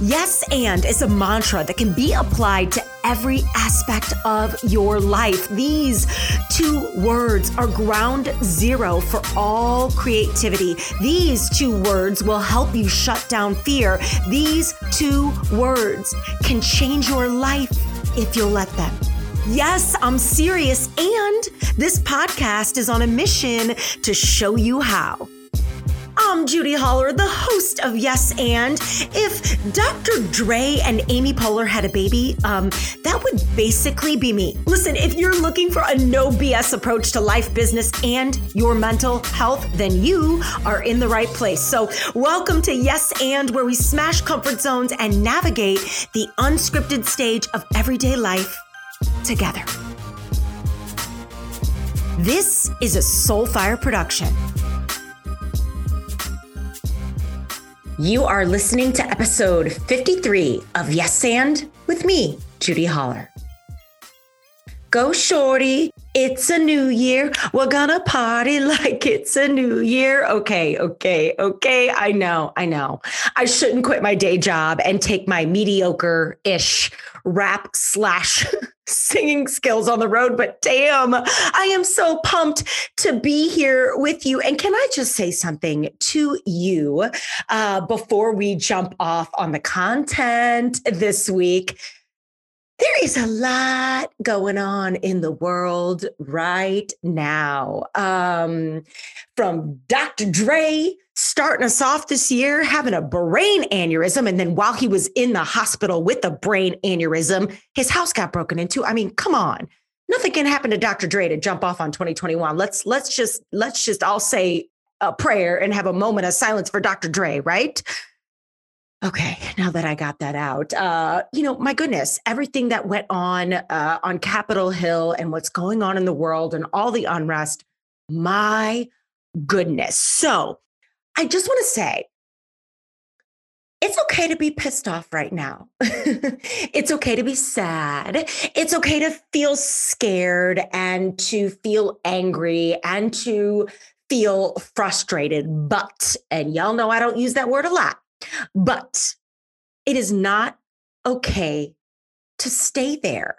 Yes, and is a mantra that can be applied to every aspect of your life. These two words are ground zero for all creativity. These two words will help you shut down fear. These two words can change your life if you'll let them. Yes, I'm serious. And this podcast is on a mission to show you how. I'm Judy Holler, the host of Yes and. If Dr. Dre and Amy Poehler had a baby, um, that would basically be me. Listen, if you're looking for a no BS approach to life, business, and your mental health, then you are in the right place. So, welcome to Yes and, where we smash comfort zones and navigate the unscripted stage of everyday life together. This is a Soulfire production. You are listening to episode 53 of Yes and with me, Judy Holler. Go shorty, it's a new year. We're gonna party like it's a new year. Okay, okay, okay. I know, I know. I shouldn't quit my day job and take my mediocre ish rap slash singing skills on the road, but damn, I am so pumped to be here with you. And can I just say something to you uh, before we jump off on the content this week? There is a lot going on in the world right now. Um, from Dr. Dre starting us off this year having a brain aneurysm. And then while he was in the hospital with a brain aneurysm, his house got broken into. I mean, come on. Nothing can happen to Dr. Dre to jump off on 2021. Let's let's just let's just all say a prayer and have a moment of silence for Dr. Dre, right? Okay, now that I got that out, uh, you know, my goodness, everything that went on uh, on Capitol Hill and what's going on in the world and all the unrest, my goodness. So, I just want to say it's okay to be pissed off right now. it's okay to be sad. It's okay to feel scared and to feel angry and to feel frustrated. But, and y'all know I don't use that word a lot, but it is not okay to stay there.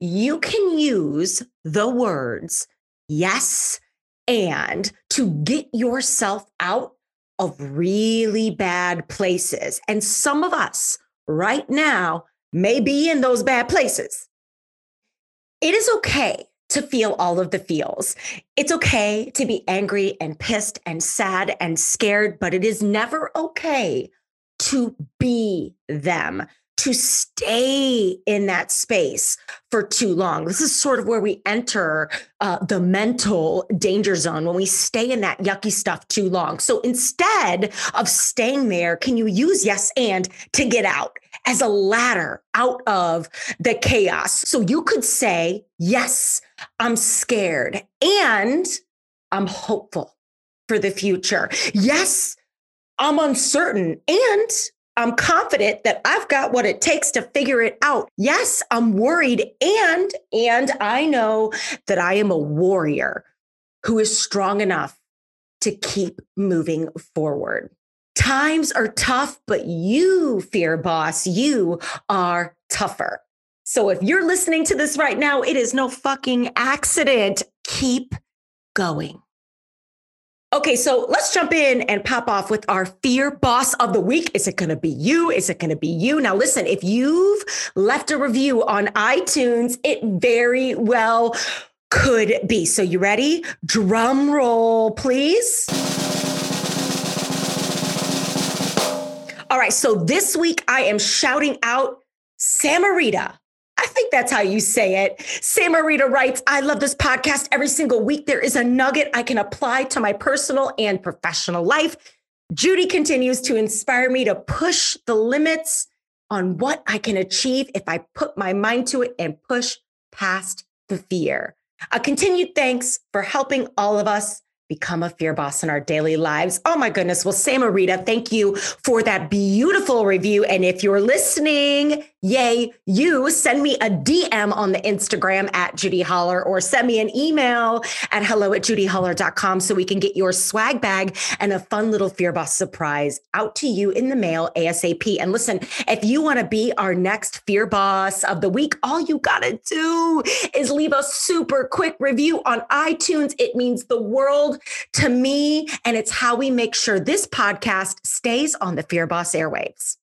You can use the words yes and to get yourself out of really bad places. And some of us right now may be in those bad places. It is okay to feel all of the feels. It's okay to be angry and pissed and sad and scared, but it is never okay to be them to stay in that space for too long. This is sort of where we enter uh, the mental danger zone when we stay in that yucky stuff too long. So instead of staying there, can you use yes and to get out as a ladder out of the chaos? So you could say, yes, I'm scared and I'm hopeful for the future. Yes, I'm uncertain and I'm confident that I've got what it takes to figure it out. Yes, I'm worried and and I know that I am a warrior who is strong enough to keep moving forward. Times are tough, but you, fear boss, you are tougher. So if you're listening to this right now, it is no fucking accident. Keep going. Okay, so let's jump in and pop off with our fear boss of the week. Is it going to be you? Is it going to be you? Now, listen, if you've left a review on iTunes, it very well could be. So, you ready? Drum roll, please. All right, so this week I am shouting out Samarita think that's how you say it. Samarita writes, I love this podcast every single week. There is a nugget I can apply to my personal and professional life. Judy continues to inspire me to push the limits on what I can achieve if I put my mind to it and push past the fear. A continued thanks for helping all of us become a fear boss in our daily lives. Oh my goodness. Well, Samarita, thank you for that beautiful review. And if you're listening, Yay, you send me a DM on the Instagram at Judy Holler or send me an email at hello at judyholler.com so we can get your swag bag and a fun little Fear Boss surprise out to you in the mail ASAP. And listen, if you want to be our next Fear Boss of the week, all you got to do is leave a super quick review on iTunes. It means the world to me, and it's how we make sure this podcast stays on the Fear Boss airwaves.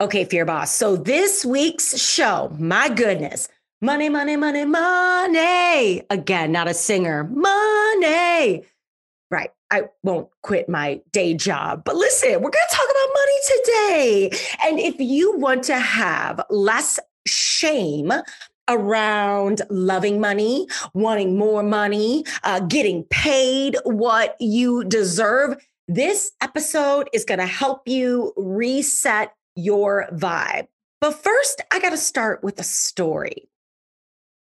Okay, Fear Boss. So this week's show, my goodness, money, money, money, money. Again, not a singer, money. Right. I won't quit my day job. But listen, we're going to talk about money today. And if you want to have less shame around loving money, wanting more money, uh, getting paid what you deserve, this episode is going to help you reset your vibe. But first, I got to start with a story.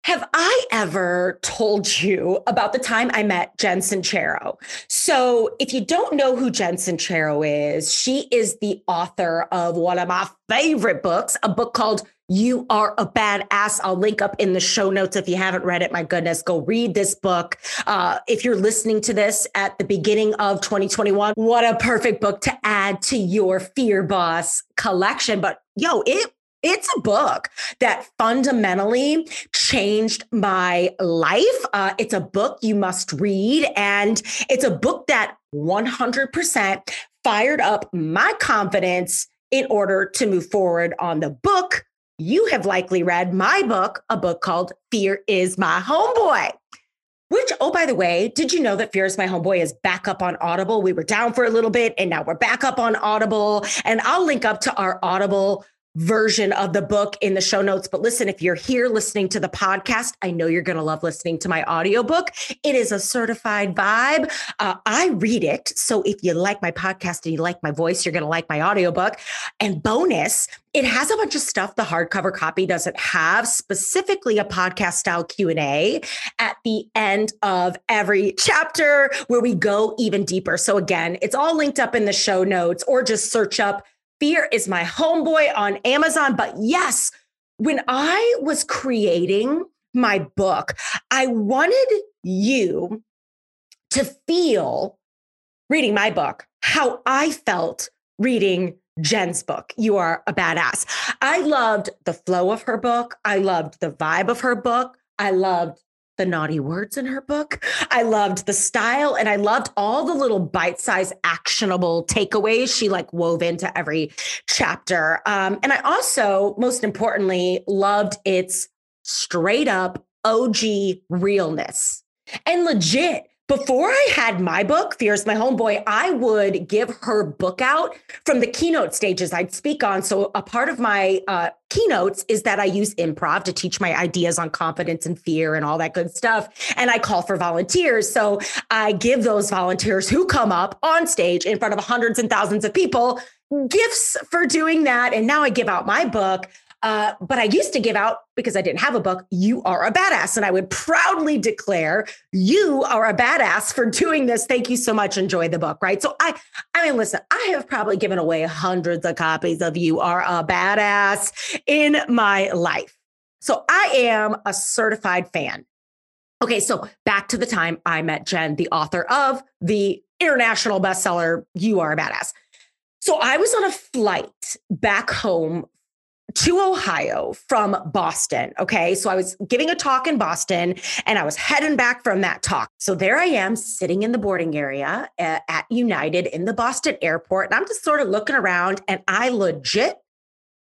Have I ever told you about the time I met Jen Sincero? So, if you don't know who Jen Sincero is, she is the author of one of my favorite books, a book called You Are a Badass. I'll link up in the show notes if you haven't read it. My goodness, go read this book. Uh, if you're listening to this at the beginning of 2021, what a perfect book to add to your Fear Boss collection. But yo, it it's a book that fundamentally changed my life. Uh, it's a book you must read, and it's a book that 100% fired up my confidence in order to move forward on the book. You have likely read my book, a book called Fear is My Homeboy. Which, oh, by the way, did you know that Fear is My Homeboy is back up on Audible? We were down for a little bit and now we're back up on Audible. And I'll link up to our Audible version of the book in the show notes. But listen, if you're here listening to the podcast, I know you're going to love listening to my audiobook. It is a certified vibe. Uh, I read it. So if you like my podcast and you like my voice, you're going to like my audiobook. And bonus, it has a bunch of stuff the hardcover copy doesn't have, specifically a podcast style Q&A at the end of every chapter where we go even deeper. So again, it's all linked up in the show notes or just search up Fear is my homeboy on Amazon. But yes, when I was creating my book, I wanted you to feel reading my book how I felt reading Jen's book. You are a badass. I loved the flow of her book. I loved the vibe of her book. I loved the naughty words in her book. I loved the style and I loved all the little bite-sized actionable takeaways she like wove into every chapter. Um, and I also, most importantly, loved its straight up OG realness and legit before I had my book, Fears My Homeboy, I would give her book out from the keynote stages I'd speak on. So, a part of my uh, keynotes is that I use improv to teach my ideas on confidence and fear and all that good stuff. And I call for volunteers. So, I give those volunteers who come up on stage in front of hundreds and thousands of people gifts for doing that. And now I give out my book. Uh, but I used to give out because I didn't have a book, You Are a Badass. And I would proudly declare, You are a badass for doing this. Thank you so much. Enjoy the book. Right. So I, I mean, listen, I have probably given away hundreds of copies of You Are a Badass in my life. So I am a certified fan. Okay, so back to the time I met Jen, the author of the international bestseller, You Are a Badass. So I was on a flight back home to Ohio from Boston. Okay. So I was giving a talk in Boston and I was heading back from that talk. So there I am sitting in the boarding area at, at United in the Boston airport. And I'm just sort of looking around and I legit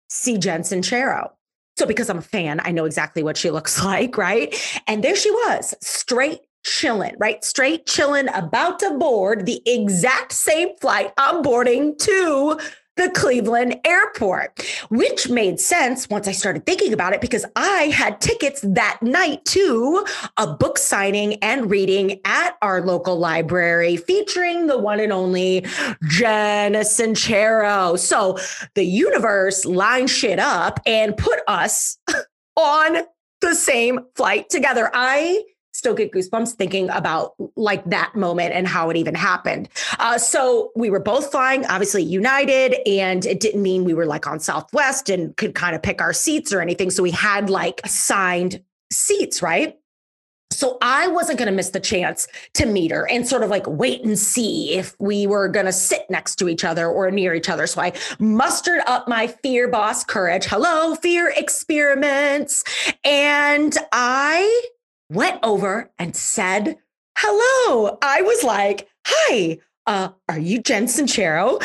see Jen Sincero. So because I'm a fan, I know exactly what she looks like. Right. And there she was, straight chilling, right? Straight chilling, about to board the exact same flight I'm boarding to the Cleveland airport, which made sense once I started thinking about it because I had tickets that night to a book signing and reading at our local library featuring the one and only Jen Sincero. So the universe lined shit up and put us on the same flight together. I still get goosebumps thinking about like that moment and how it even happened. Uh, so we were both flying, obviously United, and it didn't mean we were like on Southwest and could kind of pick our seats or anything. So we had like assigned seats, right? So I wasn't going to miss the chance to meet her and sort of like wait and see if we were going to sit next to each other or near each other. So I mustered up my fear boss courage. Hello, fear experiments. And I went over and said, hello. I was like, hi, uh, are you Jen Sincero?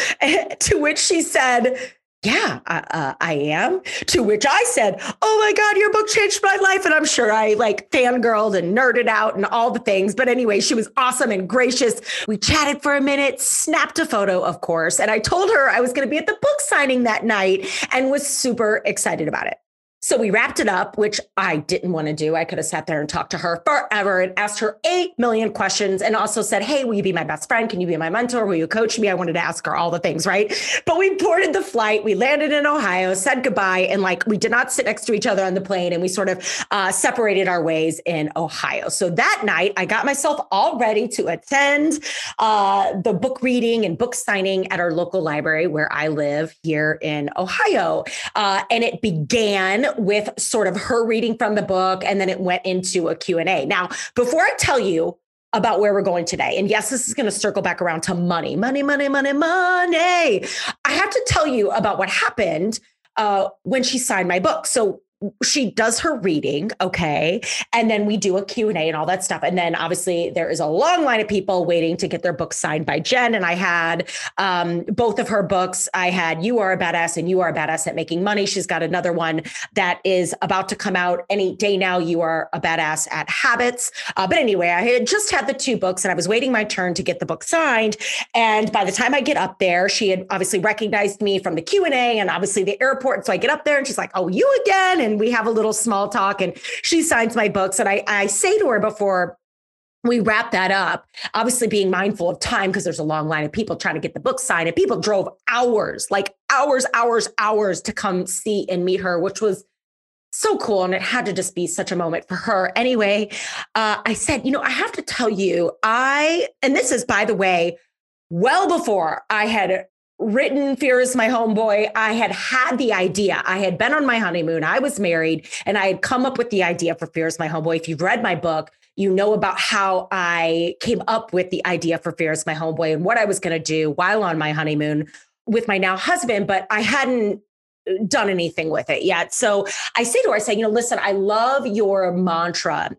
to which she said, yeah, uh, uh, I am. To which I said, Oh my God, your book changed my life. And I'm sure I like fangirled and nerded out and all the things. But anyway, she was awesome and gracious. We chatted for a minute, snapped a photo, of course. And I told her I was going to be at the book signing that night and was super excited about it. So we wrapped it up, which I didn't want to do. I could have sat there and talked to her forever and asked her 8 million questions and also said, Hey, will you be my best friend? Can you be my mentor? Will you coach me? I wanted to ask her all the things, right? But we boarded the flight. We landed in Ohio, said goodbye, and like we did not sit next to each other on the plane and we sort of uh, separated our ways in Ohio. So that night, I got myself all ready to attend uh, the book reading and book signing at our local library where I live here in Ohio. Uh, and it began with sort of her reading from the book and then it went into a Q&A. Now, before I tell you about where we're going today. And yes, this is going to circle back around to money, money, money, money, money. I have to tell you about what happened uh, when she signed my book. So she does her reading okay and then we do a q&a and all that stuff and then obviously there is a long line of people waiting to get their books signed by jen and i had um, both of her books. I had you are a badass and you are a badass at making money. She's got another one that is about to come out any day now you are a badass at habits. Uh, but anyway i had just had the two books and i was waiting my turn to get the book signed and by the time i get up there she had obviously recognized me from the q&a and obviously the airport so i get up there and she's like oh you again? And we have a little small talk and she signs my books. And I, I say to her before we wrap that up, obviously being mindful of time because there's a long line of people trying to get the book signed. And people drove hours, like hours, hours, hours to come see and meet her, which was so cool. And it had to just be such a moment for her. Anyway, uh, I said, you know, I have to tell you, I, and this is, by the way, well before I had written Fear is My Homeboy. I had had the idea. I had been on my honeymoon. I was married and I had come up with the idea for Fear is My Homeboy. If you've read my book, you know about how I came up with the idea for Fear is My Homeboy and what I was going to do while on my honeymoon with my now husband, but I hadn't uh, done anything with it yet. So I say to her, I say, you know, listen, I love your mantra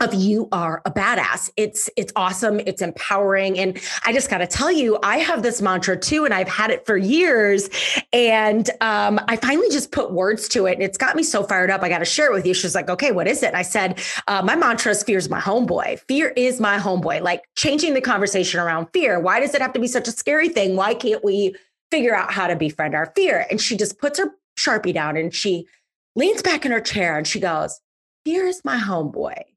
of you are a badass. It's it's awesome, it's empowering and I just got to tell you I have this mantra too and I've had it for years and um, I finally just put words to it and it's got me so fired up. I got to share it with you. She's like, "Okay, what is it?" And I said, uh, "My mantra is fear is my homeboy. Fear is my homeboy." Like changing the conversation around fear. Why does it have to be such a scary thing? Why can't we figure out how to befriend our fear? And she just puts her Sharpie down and she leans back in her chair and she goes, "Fear is my homeboy."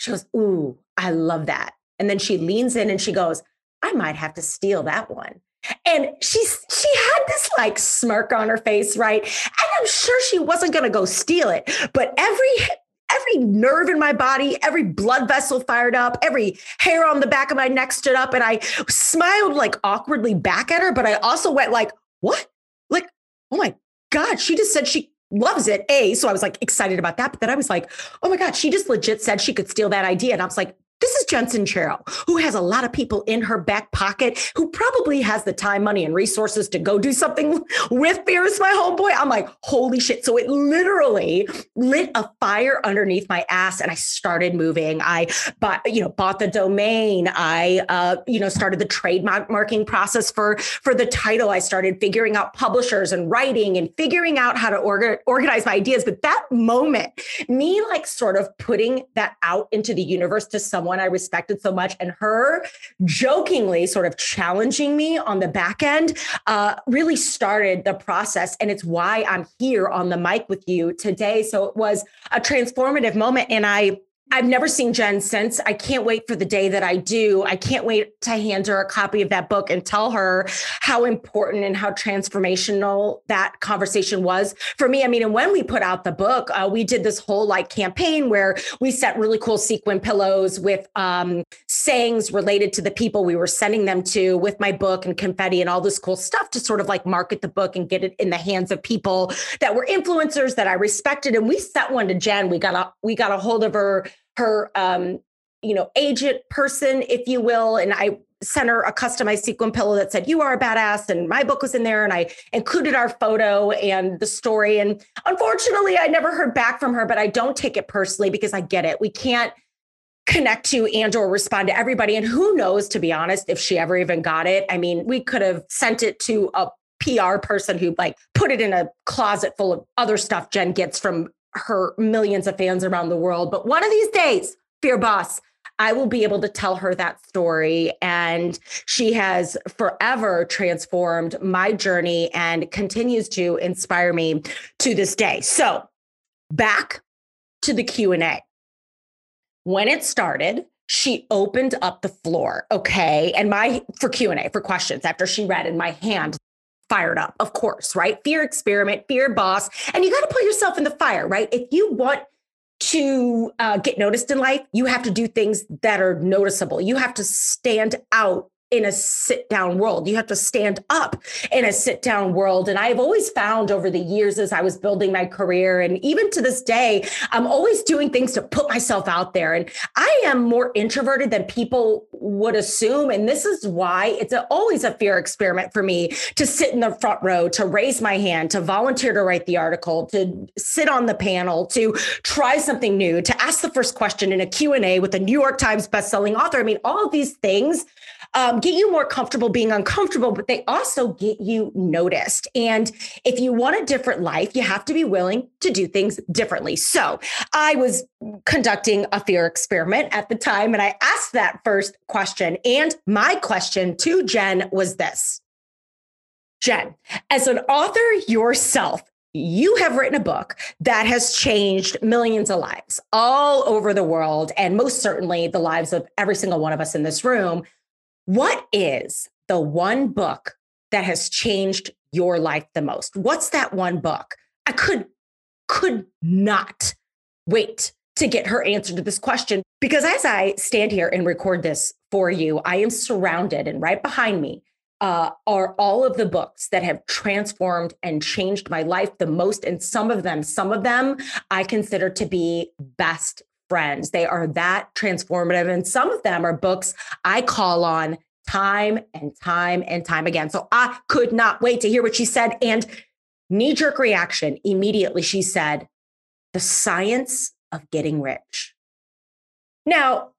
She goes, Ooh, I love that. And then she leans in and she goes, I might have to steal that one. And she's she had this like smirk on her face, right? And I'm sure she wasn't gonna go steal it, but every every nerve in my body, every blood vessel fired up, every hair on the back of my neck stood up, and I smiled like awkwardly back at her, but I also went like, what? Like, oh my God, she just said she loves it. A, so I was like excited about that. But then I was like, oh my God, she just legit said she could steal that idea. And I was like, this is Jensen Sincero, who has a lot of people in her back pocket, who probably has the time, money, and resources to go do something with Fear is my homeboy. I'm like, holy shit. So it literally lit a fire underneath my ass and I started moving. I bought, you know, bought the domain. I uh, you know, started the trademarking process for for the title. I started figuring out publishers and writing and figuring out how to orga- organize my ideas. But that moment, me like sort of putting that out into the universe to someone someone I respected so much, and her jokingly sort of challenging me on the back end uh, really started the process. And it's why I'm here on the mic with you today. So it was a transformative moment. And I I've never seen Jen since. I can't wait for the day that I do. I can't wait to hand her a copy of that book and tell her how important and how transformational that conversation was for me. I mean, and when we put out the book, uh, we did this whole like campaign where we set really cool sequin pillows with um, sayings related to the people we were sending them to with my book and confetti and all this cool stuff to sort of like market the book and get it in the hands of people that were influencers that I respected. And we sent one to Jen. We got a we got a hold of her her um, you know agent person if you will and i sent her a customized sequin pillow that said you are a badass and my book was in there and i included our photo and the story and unfortunately i never heard back from her but i don't take it personally because i get it. We can't connect to and or respond to everybody and who knows to be honest if she ever even got it. I mean we could have sent it to a pr person who like put it in a closet full of other stuff jen gets from her millions of fans around the world. But one of these days, Fear Boss, I will be able to tell her that story. And she has forever transformed my journey and continues to inspire me to this day. So back to the Q&A. When it started, she opened up the floor okay and my for q&a for questions after she read in my hand fired up, of course, right? Fear experiment, fear boss. And you got to put yourself in the fire, right? If you want to uh, get noticed in life, you have to do things that are noticeable. You have to stand out in a sit down world. You have to stand up in a sit down world. And I've always found over the years as I was building my career, and even to this day, I'm always doing things to put myself out there. And I am more introverted than people would assume. And this is why it's a, always a fear experiment for me to sit in the front row, to raise my hand, to volunteer to write the article, to sit on the panel, to try something new, to ask the first question in a Q&A with a New York Times bestselling author. I mean, all of these things um, get you more comfortable being uncomfortable, but they also get you noticed. And if you want a different life, you have to be willing to do things differently. So I was conducting a fear experiment at the time, and I asked that first question. And my question to Jen was this Jen, as an author yourself, you have written a book that has changed millions of lives all over the world, and most certainly the lives of every single one of us in this room. What is the one book that has changed your life the most? What's that one book? I could could not wait to get her answer to this question because as I stand here and record this for you, I am surrounded and right behind me uh, are all of the books that have transformed and changed my life the most. And some of them, some of them I consider to be best friends. They are that transformative. And some of them are books I call on time and time and time again. So I could not wait to hear what she said. And knee jerk reaction immediately, she said, The science of getting rich. Now,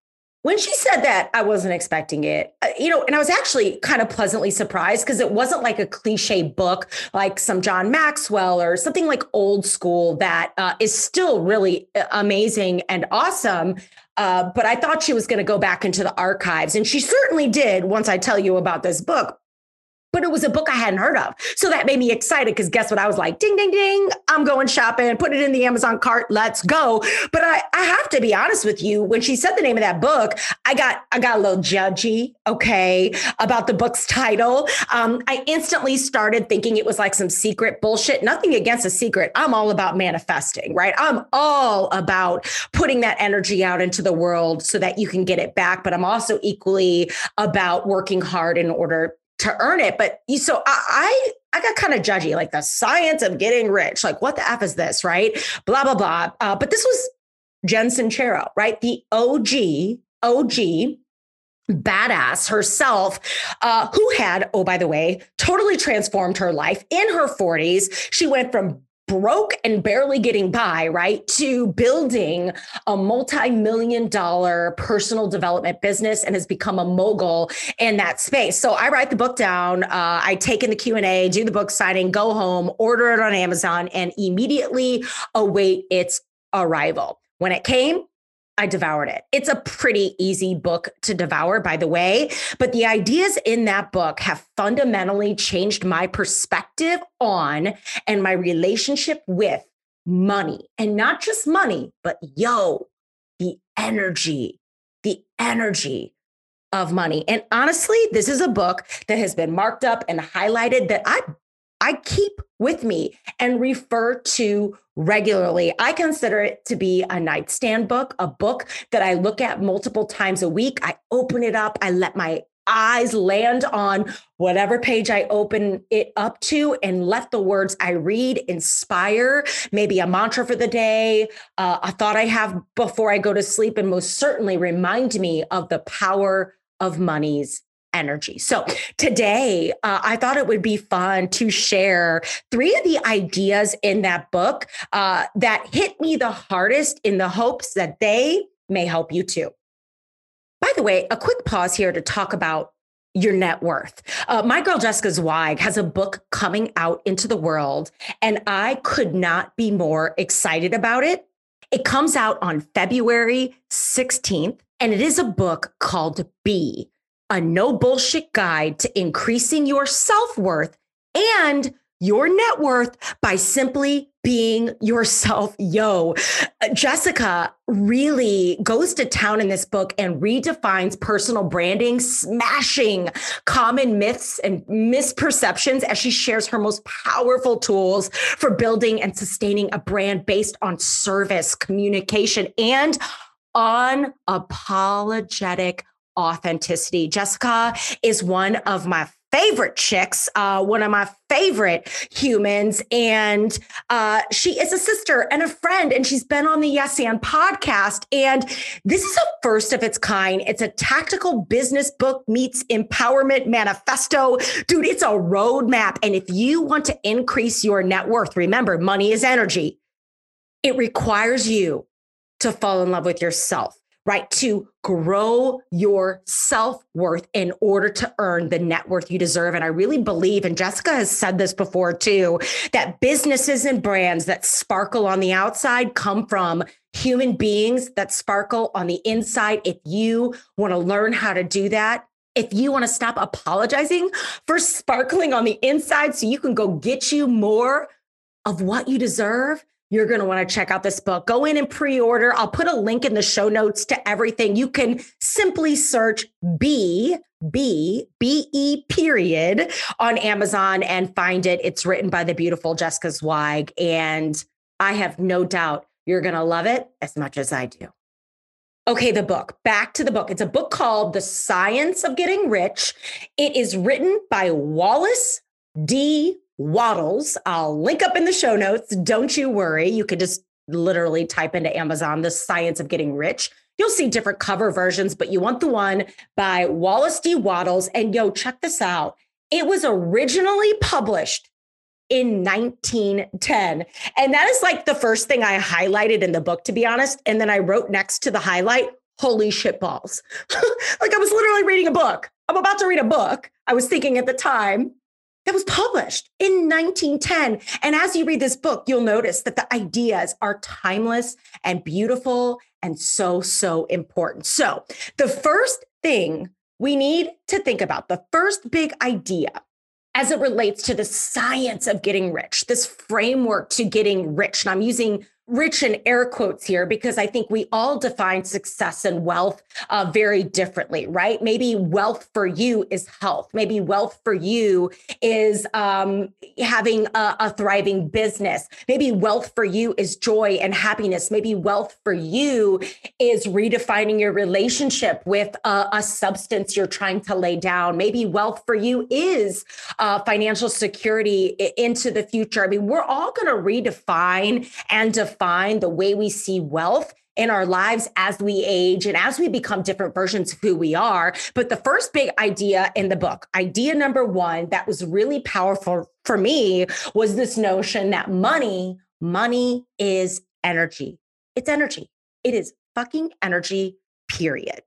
when she said that, I wasn't expecting it. Uh, you know, and I was actually kind of pleasantly surprised because it wasn't like a cliche book like some John Maxwell or something like old school that uh, is still really uh, amazing and awesome. Uh, but I thought she was going to go back into the archives, and she certainly did once I tell you about this book but it was a book I hadn't heard of. So that made me excited because guess what? I was like, ding, ding, ding, I'm going shopping, put it in the Amazon cart, let's go. But I, I have to be honest with you, when she said the name of that book, I got I got a little judgy, okay, about the book's title. Um, I instantly started thinking it was like some secret bullshit. Nothing against a secret. I'm all about manifesting, right? I'm all about putting that energy out into the world so that you can get it back. But I'm also equally about working hard in order to earn it. But you, so I, I, I got kind of judgy, like the science of getting rich. Like, what the F is this, right? Blah, blah, blah. Uh, but this was Jen Sincero, right? The OG, OG badass herself, uh, who had, oh, by the way, totally transformed her life in her 40s. She went from broke and barely getting by, right, to building a multi-million dollar personal development business and has become a mogul in that space. So I write the book down, uh, I take in the Q&A, do the book signing, go home, order it on Amazon and immediately await its arrival. When it came, I devoured it. It's a pretty easy book to devour, by the way, but the ideas in that book have fundamentally changed my perspective on and my relationship with money. And not just money, but yo, the energy, the energy of money. And honestly, this is a book that has been marked up and highlighted that I I keep with me and refer to regularly. I consider it to be a nightstand book, a book that I look at multiple times a week. I open it up, I let my eyes land on whatever page I open it up to and let the words I read inspire maybe a mantra for the day, uh, a thought I have before I go to sleep, and most certainly remind me of the power of money's energy. So today, uh, I thought it would be fun to share three of the ideas in that book uh, that hit me the hardest in the hopes that they may help you too. By the way, a quick pause here to talk about your net worth. Uh, my girl Jessica Zweig has a book coming out into the world, and I could not be more excited about it. It comes out on February 16th, and it is a book called Be a no bullshit guide to increasing your self worth and your net worth by simply being yourself. Yo, Jessica really goes to town in this book and redefines personal branding, smashing common myths and misperceptions as she shares her most powerful tools for building and sustaining a brand based on service, communication, and unapologetic authenticity. Jessica is one of my favorite chicks, uh, one of my favorite humans. And uh, she is a sister and a friend, and she's been on the Yes and podcast. And this is a first of its kind. It's a tactical business book meets empowerment manifesto. Dude, it's a roadmap. And if you want to increase your net worth, remember, money is energy. It requires you to fall in love with yourself right? To grow your self worth in order to earn the net worth you deserve. And I really believe, and Jessica has said this before too, that businesses and brands that sparkle on the outside come from human beings that sparkle on the inside. If you want to learn how to do that, if you want to stop apologizing for sparkling on the inside so you can go get you more of what you deserve, you're going to want to check out this book. Go in and pre order. I'll put a link in the show notes to everything. You can simply search B, B, B E period on Amazon and find it. It's written by the beautiful Jessica Zweig. And I have no doubt you're going to love it as much as I do. Okay, the book. Back to the book. It's a book called The Science of Getting Rich. It is written by Wallace D. Wattles. I'll link up in the show notes. Don't you worry. You could just literally type into Amazon the science of getting rich. You'll see different cover versions, but you want the one by Wallace D. Wattles. And yo, check this out. It was originally published in 1910. And that is like the first thing I highlighted in the book, to be honest. And then I wrote next to the highlight, holy shit balls. like I was literally reading a book. I'm about to read a book. I was thinking at the time, that was published in 1910. And as you read this book, you'll notice that the ideas are timeless and beautiful and so, so important. So, the first thing we need to think about, the first big idea as it relates to the science of getting rich, this framework to getting rich. And I'm using rich in air quotes here because I think we all define success and wealth uh, very differently, right? Maybe wealth for you is health. Maybe wealth for you is um, having a, a thriving business. Maybe wealth for you is joy and happiness. Maybe wealth for you is redefining your relationship with a, a substance you're trying to lay down. Maybe wealth for you is uh, financial security into the future. I mean, we're all going to redefine and define define the way we see wealth in our lives as we age and as we become different versions of who we are. But the first big idea in the book, idea number one that was really powerful for me was this notion that money, money is energy. It's energy. It is fucking energy, period.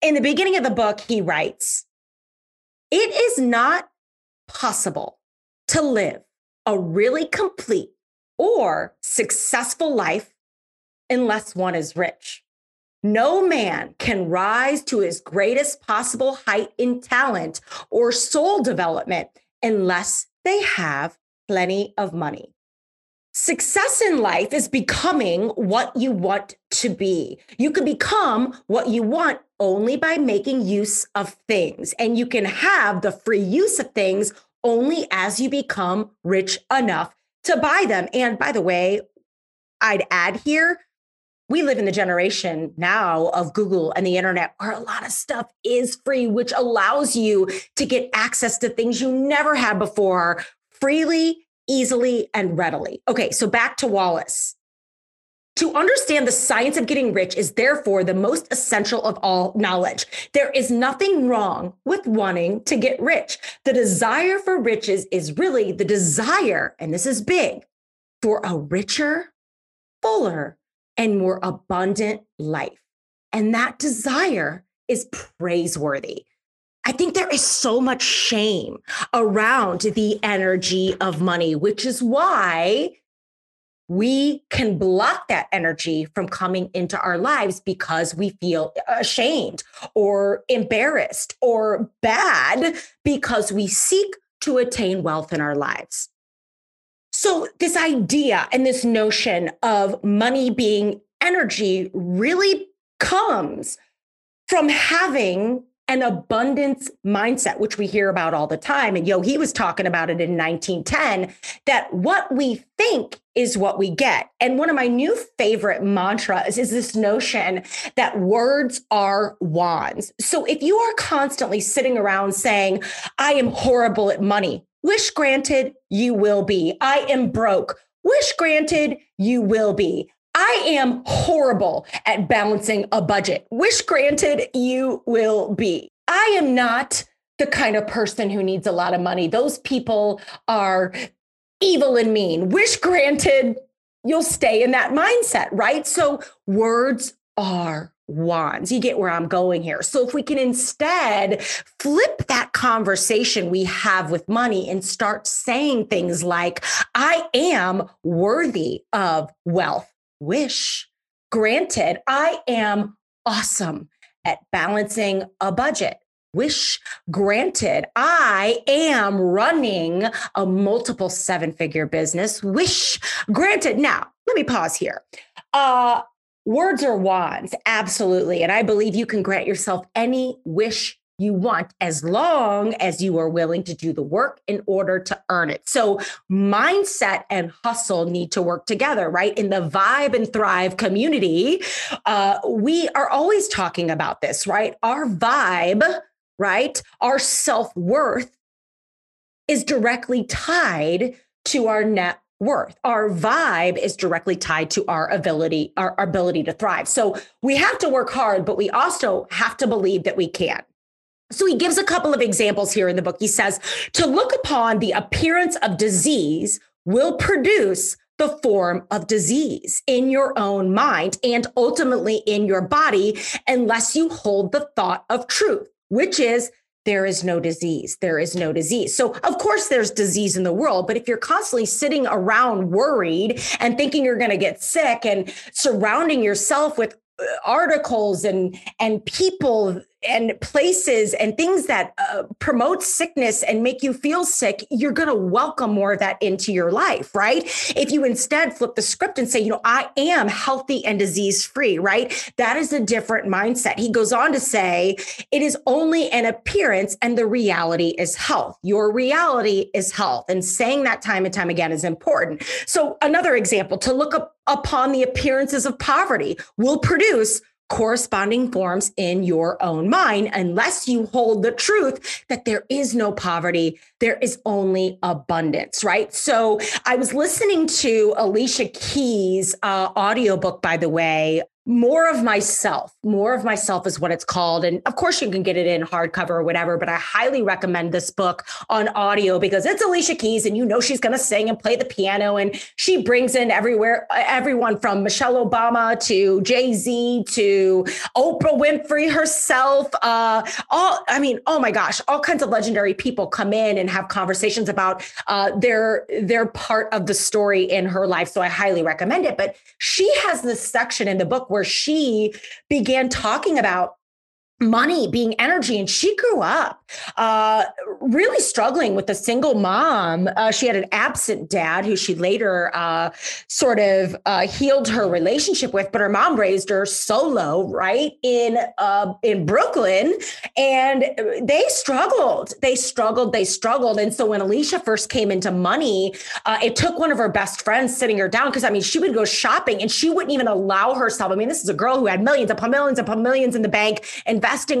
In the beginning of the book, he writes, It is not possible to live a really complete or successful life unless one is rich. No man can rise to his greatest possible height in talent or soul development unless they have plenty of money. Success in life is becoming what you want to be. You can become what you want only by making use of things. And you can have the free use of things only as you become rich enough to buy them. And by the way, I'd add here, we live in the generation now of Google and the internet where a lot of stuff is free, which allows you to get access to things you never had before freely easily and readily. Okay, so back to Wallace. To understand the science of getting rich is therefore the most essential of all knowledge. There is nothing wrong with wanting to get rich. The desire for riches is really the desire, and this is big, for a richer, fuller, and more abundant life. And that desire is praiseworthy. I think there is so much shame around the energy of money, which is why we can block that energy from coming into our lives because we feel ashamed or embarrassed or bad because we seek to attain wealth in our lives. So, this idea and this notion of money being energy really comes from having an abundance mindset, which we hear about all the time. And yo, he was talking about it in 1910 that what we think is what we get. And one of my new favorite mantras is this notion that words are wands. So if you are constantly sitting around saying, I am horrible at money, wish granted, you will be. I am broke. Wish granted, you will be. I am horrible at balancing a budget. Wish granted, you will be. I am not the kind of person who needs a lot of money. Those people are evil and mean. Wish granted, you'll stay in that mindset, right? So words are wands. You get where I'm going here. So if we can instead flip that conversation we have with money and start saying things like, I am worthy of wealth wish. Granted, I am awesome at balancing a budget. Wish granted, I am running a multiple seven figure business. Wish granted. Now, let me pause here. Uh, words are wands, absolutely. And I believe you can grant yourself any wish you want as long as you are willing to do the work in order to earn it. So, mindset and hustle need to work together, right? In the Vibe and Thrive community, uh, we are always talking about this, right? Our vibe, right? Our self worth is directly tied to our net worth. Our vibe is directly tied to our ability, our, our ability to thrive. So we have to work hard, but we also have to believe that we can. So he gives a couple of examples here in the book. He says, to look upon the appearance of disease will produce the form of disease in your own mind and ultimately in your body, unless you hold the thought of truth, which is there is no disease. There is no disease. So, of course, there's disease in the world, but if you're constantly sitting around worried and thinking you're going to get sick and surrounding yourself with uh, articles and and people and places and things that uh, promote sickness and make you feel sick, you're going to welcome more of that into your life, right? If you instead flip the script and say, you know, I am healthy and disease free, right? That is a different mindset. He goes on to say, it is only an appearance and the reality is health. Your reality is health. And saying that time and time again is important. So, another example to look up upon the appearances of poverty will produce corresponding forms in your own mind unless you hold the truth that there is no poverty there is only abundance right? So i was listening to alicia keys uh, audiobook by the way more of myself more of myself is what it's called. And of course you can get it in hardcover or whatever but i highly recommend this book on audio because it's alicia keys and you know she's going to sing and play the piano and she brings in everywhere everyone from michelle obama to jay-z to oprah winfrey herself uh all i mean oh my gosh all kinds of legendary people come in and have conversations about uh their their part of the story in her life. So i highly recommend it. But she has this section in the book where she began talking about money being energy and she grew up uh, really struggling with a single mom. Uh, she had an absent dad who she later uh, sort of uh, healed her relationship with but her mom raised her solo right in uh, in brooklyn and they struggled. They struggled they struggled. And so when alicia first came into money uh, it took one of her best friends sitting her down because i mean she would go shopping and she wouldn't even allow herself. I mean this is a girl who had millions upon millions upon millions in the bank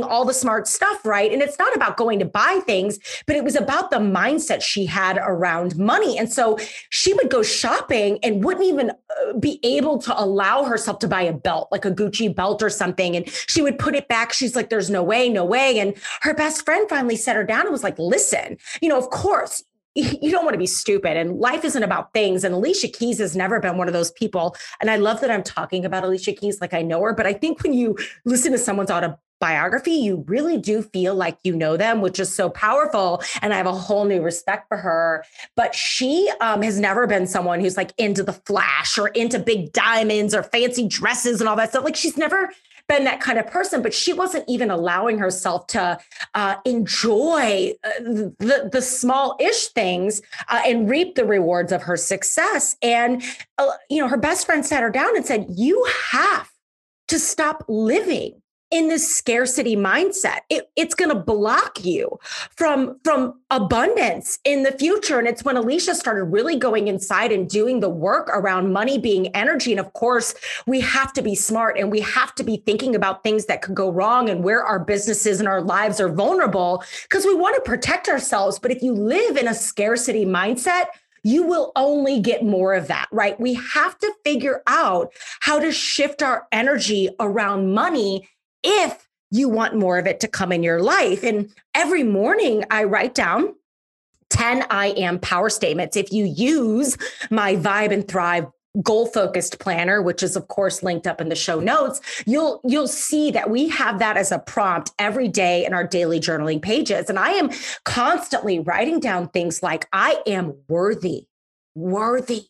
all the smart stuff, right? And it's not about going to buy things, but it was about the mindset she had around money. And so she would go shopping and wouldn't even uh, be able to allow herself to buy a belt, like a Gucci belt or something. And she would put it back. She's like, there's no way, no way. And her best friend finally set her down and was like, listen, you know, of course, you don't want to be stupid and life isn't about things and alicia keys has never been one of those people and i love that i'm talking about alicia keys like i know her but i think when you listen to someone's autobiography you really do feel like you know them which is so powerful and i have a whole new respect for her but she um, has never been someone who's like into the flash or into big diamonds or fancy dresses and all that stuff like she's never been that kind of person, but she wasn't even allowing herself to uh, enjoy uh, the, the small ish things uh, and reap the rewards of her success. And, uh, you know, her best friend sat her down and said, You have to stop living in this scarcity mindset. It, it's going to block you from from abundance in the future. And it's when alicia started really going inside and doing the work around money being energy. And of course we have to be smart and we have to be thinking about things that could go wrong and where our businesses and our lives are vulnerable because we want to protect ourselves. But if you live in a scarcity mindset you will only get more of that, right? We have to figure out how to shift our energy around money if you want more of it to come in your life. And every morning I write down 10 I am power statements. If you use my Vibe and Thrive goal focused planner which is of course linked up in the show notes you'll you'll see that we have that as a prompt every day in our daily journaling pages and i am constantly writing down things like i am worthy worthy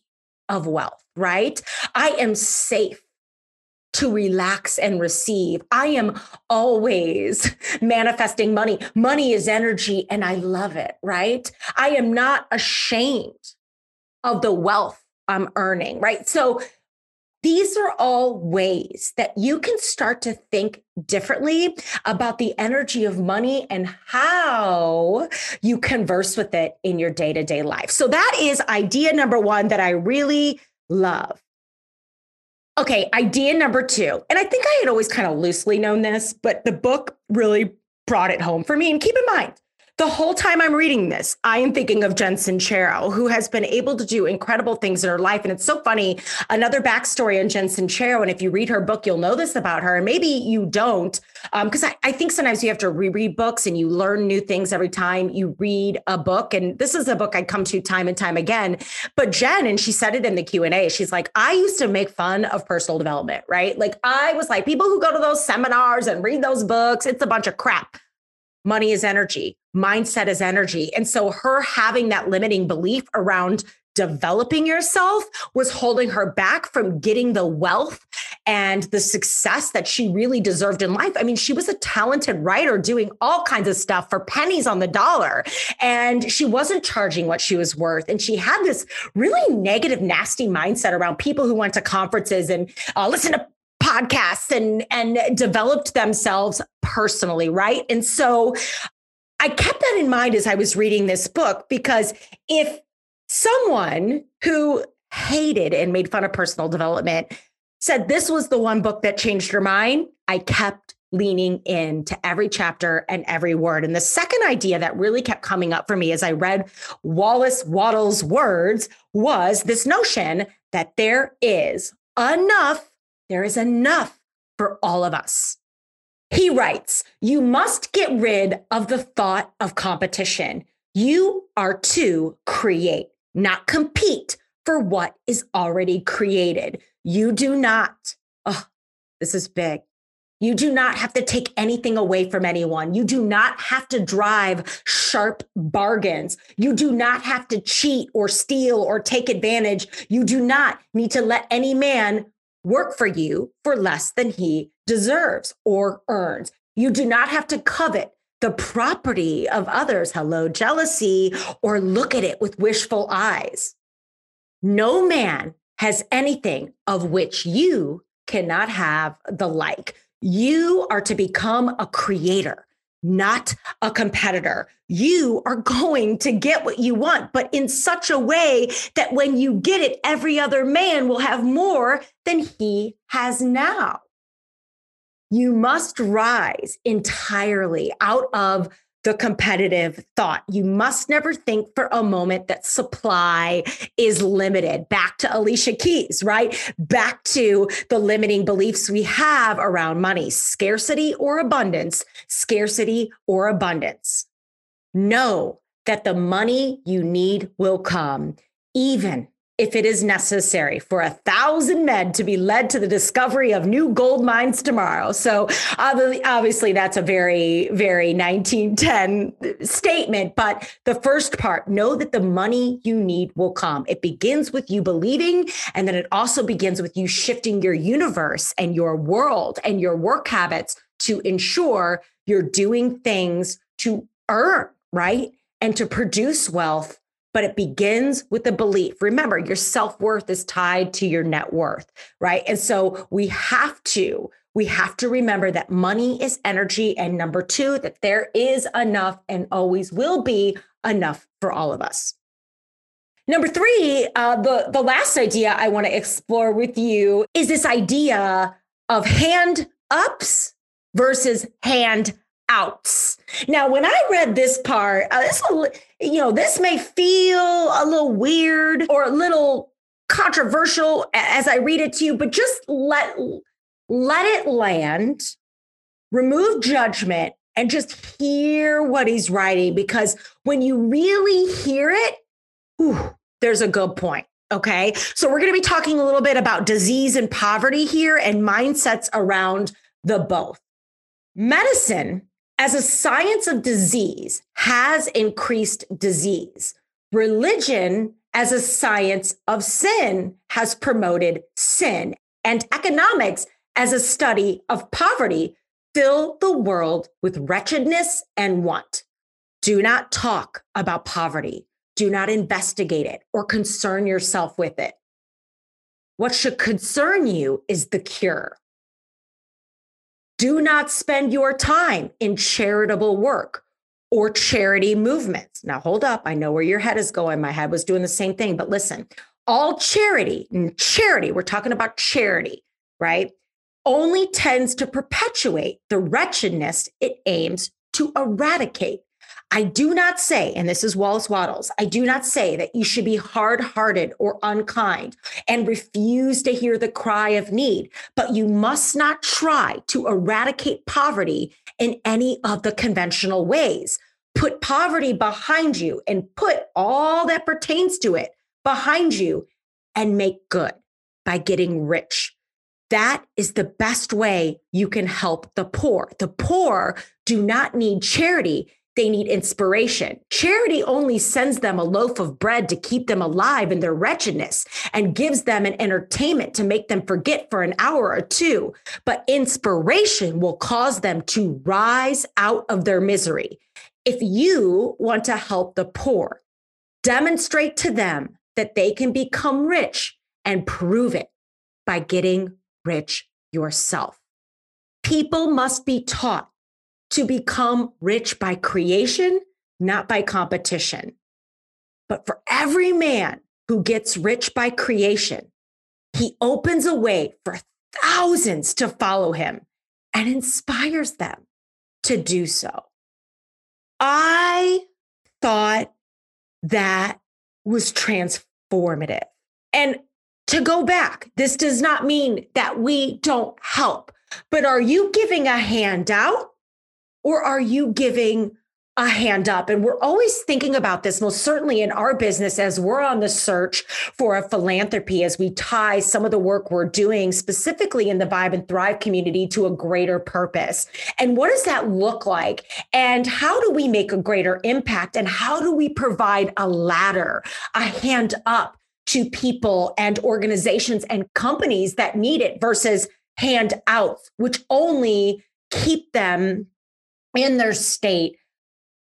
of wealth right i am safe to relax and receive. I am always manifesting money. Money is energy and I love it, right? I am not ashamed of the wealth I'm earning, right? So these are all ways that you can start to think differently about the energy of money and how you converse with it in your day to day life. So, that is idea number one that I really love. Okay, idea number two. And I think I had always kind of loosely known this, but the book really brought it home for me. And keep in mind, the whole time I'm reading this, I am thinking of Jen Sincero, who has been able to do incredible things in her life. And it's so funny. Another backstory on Jen Sincero. And if you read her book, you'll know this about her. And maybe you don't, because um, I, I think sometimes you have to reread books and you learn new things every time you read a book. And this is a book I come to time and time again. But Jen, and she said it in the Q&A, she's like, I used to make fun of personal development, right? Like I was like, people who go to those seminars and read those books, it's a bunch of crap money is energy, mindset is energy. And so her having that limiting belief around developing yourself was holding her back from getting the wealth and the success that she really deserved in life. I mean, she was a talented writer doing all kinds of stuff for pennies on the dollar, and she wasn't charging what she was worth. And she had this really negative, nasty mindset around people who went to conferences and uh, listen to podcasts and and developed themselves personally, right? And so I kept that in mind as I was reading this book because if someone who hated and made fun of personal development said this was the one book that changed her mind, I kept leaning into every chapter and every word. And the second idea that really kept coming up for me as I read Wallace Wattles' words was this notion that there is enough there is enough for all of us. He writes, You must get rid of the thought of competition. You are to create, not compete for what is already created. You do not, oh, this is big. You do not have to take anything away from anyone. You do not have to drive sharp bargains. You do not have to cheat or steal or take advantage. You do not need to let any man work for you for less than he deserves or earns. You do not have to covet the property of others, hello, jealousy, or look at it with wishful eyes. No man has anything of which you cannot have the like. You are to become a creator, not a competitor. You are going to get what you want, but in such a way that when you get it, every other man will have more than he has now. You must rise entirely out of the competitive thought. You must never think for a moment that supply is limited. Back to Alicia Keys, right? Back to the limiting beliefs we have around money scarcity or abundance, scarcity or abundance. Know that the money you need will come, even if it is necessary for a thousand men to be led to the discovery of new gold mines tomorrow. So obviously, that's a very, very 1910 statement. But the first part, know that the money you need will come. It begins with you believing, and then it also begins with you shifting your universe and your world and your work habits to ensure you're doing things to earn, right? And to produce wealth but it begins with a belief. Remember, your self worth is tied to your net worth, right? And so we have to. We have to remember that money is energy. And number two, that there is enough and always will be enough for all of us. Number three, uh, the, the last idea I want to explore with you is this idea of hand ups versus hand outs. Now, when I read this part, uh, you know, this may feel a little weird or a little controversial as I read it to you, but just let let it land, remove judgment, and just hear what he's writing. Because when you really hear it, whew, there's a good point. Okay. So we're going to be talking a little bit about disease and poverty here and mindsets around the both. Medicine as a science of disease has increased disease. Religion as a science of sin has promoted sin. And economics as a study of poverty fill the world with wretchedness and want. Do not talk about poverty. Do not investigate it or concern yourself with it. What should concern you is the cure. Do not spend your time in charitable work or charity movements. Now, hold up. I know where your head is going. My head was doing the same thing, but listen all charity, charity, we're talking about charity, right? Only tends to perpetuate the wretchedness it aims to eradicate. I do not say, and this is Wallace Wattles, I do not say that you should be hard hearted or unkind and refuse to hear the cry of need, but you must not try to eradicate poverty in any of the conventional ways. Put poverty behind you and put all that pertains to it behind you and make good by getting rich. That is the best way you can help the poor. The poor do not need charity they need inspiration. Charity only sends them a loaf of bread to keep them alive in their wretchedness and gives them an entertainment to make them forget for an hour or two. But inspiration will cause them to rise out of their misery. If you want to help the poor, demonstrate to them that they can become rich and prove it by getting rich yourself. People must be taught to become rich by creation, not by competition. But for every man who gets rich by creation, he opens a way for thousands to follow him and inspires them to do so. I thought that was transformative. And to go back, this does not mean that we don't help, but are you giving a handout or are you giving a hand up? And we're always thinking about this, most certainly in our business, as we're on the search for a philanthropy, as we tie some of the work we're doing specifically in the Vibe and Thrive community to a greater purpose. And what does that look like? And how do we make a greater impact? And how do we provide a ladder, a hand up to people and organizations and companies that need it versus hand outs, which only keep them in their state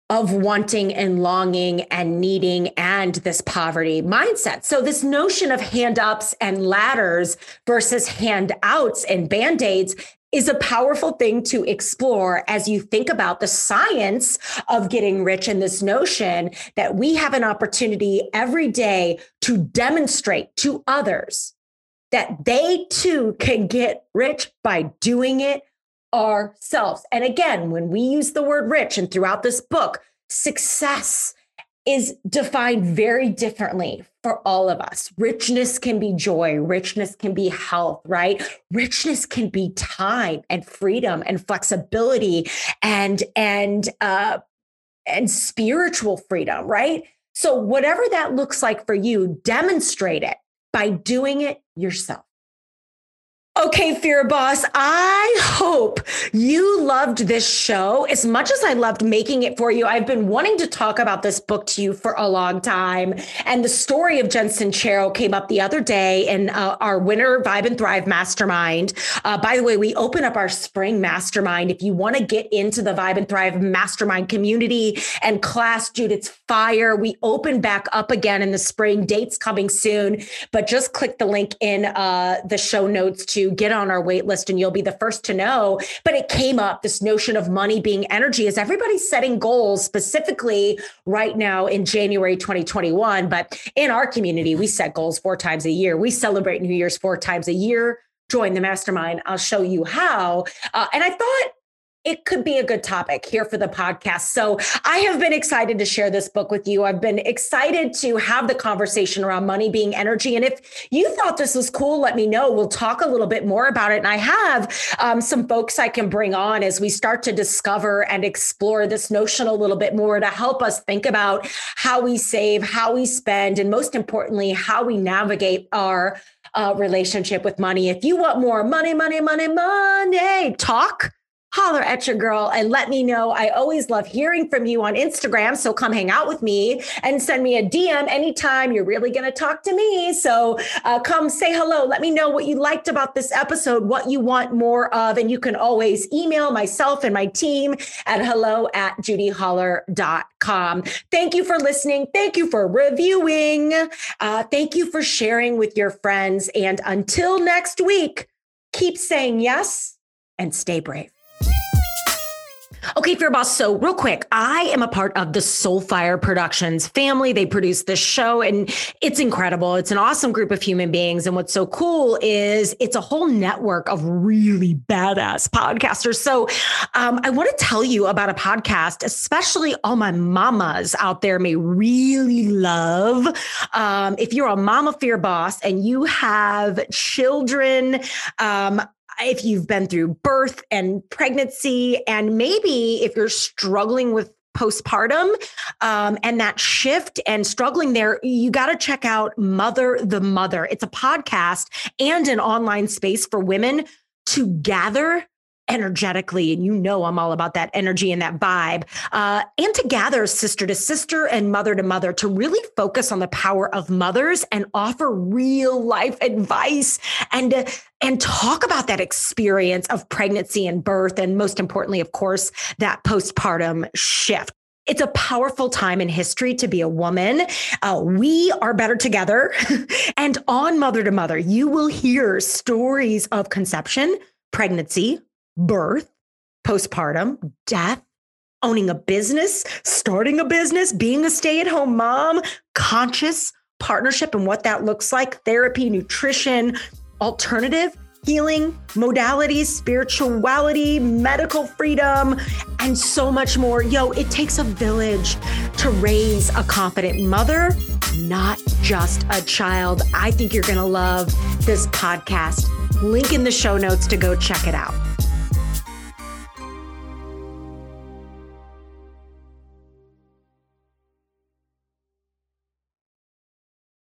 of wanting and longing and needing and this poverty mindset. So, this notion of hand ups and ladders versus handouts and band aids is a powerful thing to explore as you think about the science of getting rich and this notion that we have an opportunity every day to demonstrate to others that they too can get rich by doing it ourselves. And again, when we use the word rich and throughout this book, success is defined very differently for all of us. Richness can be joy, richness can be health, right? Richness can be time and freedom and flexibility and and uh and spiritual freedom, right? So whatever that looks like for you, demonstrate it by doing it yourself. Okay, Fear Boss, I hope you loved this show as much as I loved making it for you. I've been wanting to talk about this book to you for a long time. And the story of Jen Sincero came up the other day in uh, our Winter Vibe and Thrive Mastermind. Uh, by the way, we open up our spring mastermind. If you want to get into the Vibe and Thrive Mastermind community and class, dude, it's fire. We open back up again in the spring. Dates coming soon, but just click the link in uh, the show notes to get on our wait list and you'll be the first to know. But it came up this notion of money being energy. Is everybody setting goals specifically right now in January 2021? But in our community, we set goals four times a year. We celebrate New Year's four times a year join the mastermind. I'll show you how. Uh, and I thought it could be a good topic here for the podcast. So I have been excited to share this book with you. I've been excited to have the conversation around money being energy. And if you thought this was cool, let me know. We'll talk a little bit more about it. And I have um, some folks I can bring on as we start to discover and explore this notion a little bit more to help us think about how we save, how we spend, and most importantly, how we navigate our uh, relationship with money. If you want more money, money, money, money talk, holler at your girl and let me know. I always love hearing from you on Instagram. So come hang out with me and send me a DM anytime you're really going to talk to me. So uh, come say hello. Let me know what you liked about this episode, what you want more of. And you can always email myself and my team at hello at judyholler.com. Thank you for listening. Thank you for reviewing. Uh, thank you for sharing with your friends. And until next week, keep saying yes and stay brave. Okay, Fear Boss. So, real quick, I am a part of the Soulfire Productions family. They produce this show and it's incredible. It's an awesome group of human beings. And what's so cool is it's a whole network of really badass podcasters. So, um, I want to tell you about a podcast, especially all my mamas out there may really love. Um, if you're a mama fear boss and you have children, um, if you've been through birth and pregnancy, and maybe if you're struggling with postpartum um, and that shift and struggling there, you got to check out Mother the Mother. It's a podcast and an online space for women to gather energetically. And you know, I'm all about that energy and that vibe. Uh, and to gather sister to sister and mother to mother to really focus on the power of mothers and offer real life advice and, and talk about that experience of pregnancy and birth. And most importantly, of course, that postpartum shift. It's a powerful time in history to be a woman. Uh, we are better together. and on Mother to Mother, you will hear stories of conception, pregnancy, birth, postpartum, death, owning a business, starting a business, being a stay at home mom, conscious partnership and what that looks like, therapy, nutrition, alternative healing, modalities, spirituality, medical freedom, and so much more. Yo, it takes a village to raise a confident mother, not just a child. I think you're going to love this podcast. Link in the show notes to go check it out.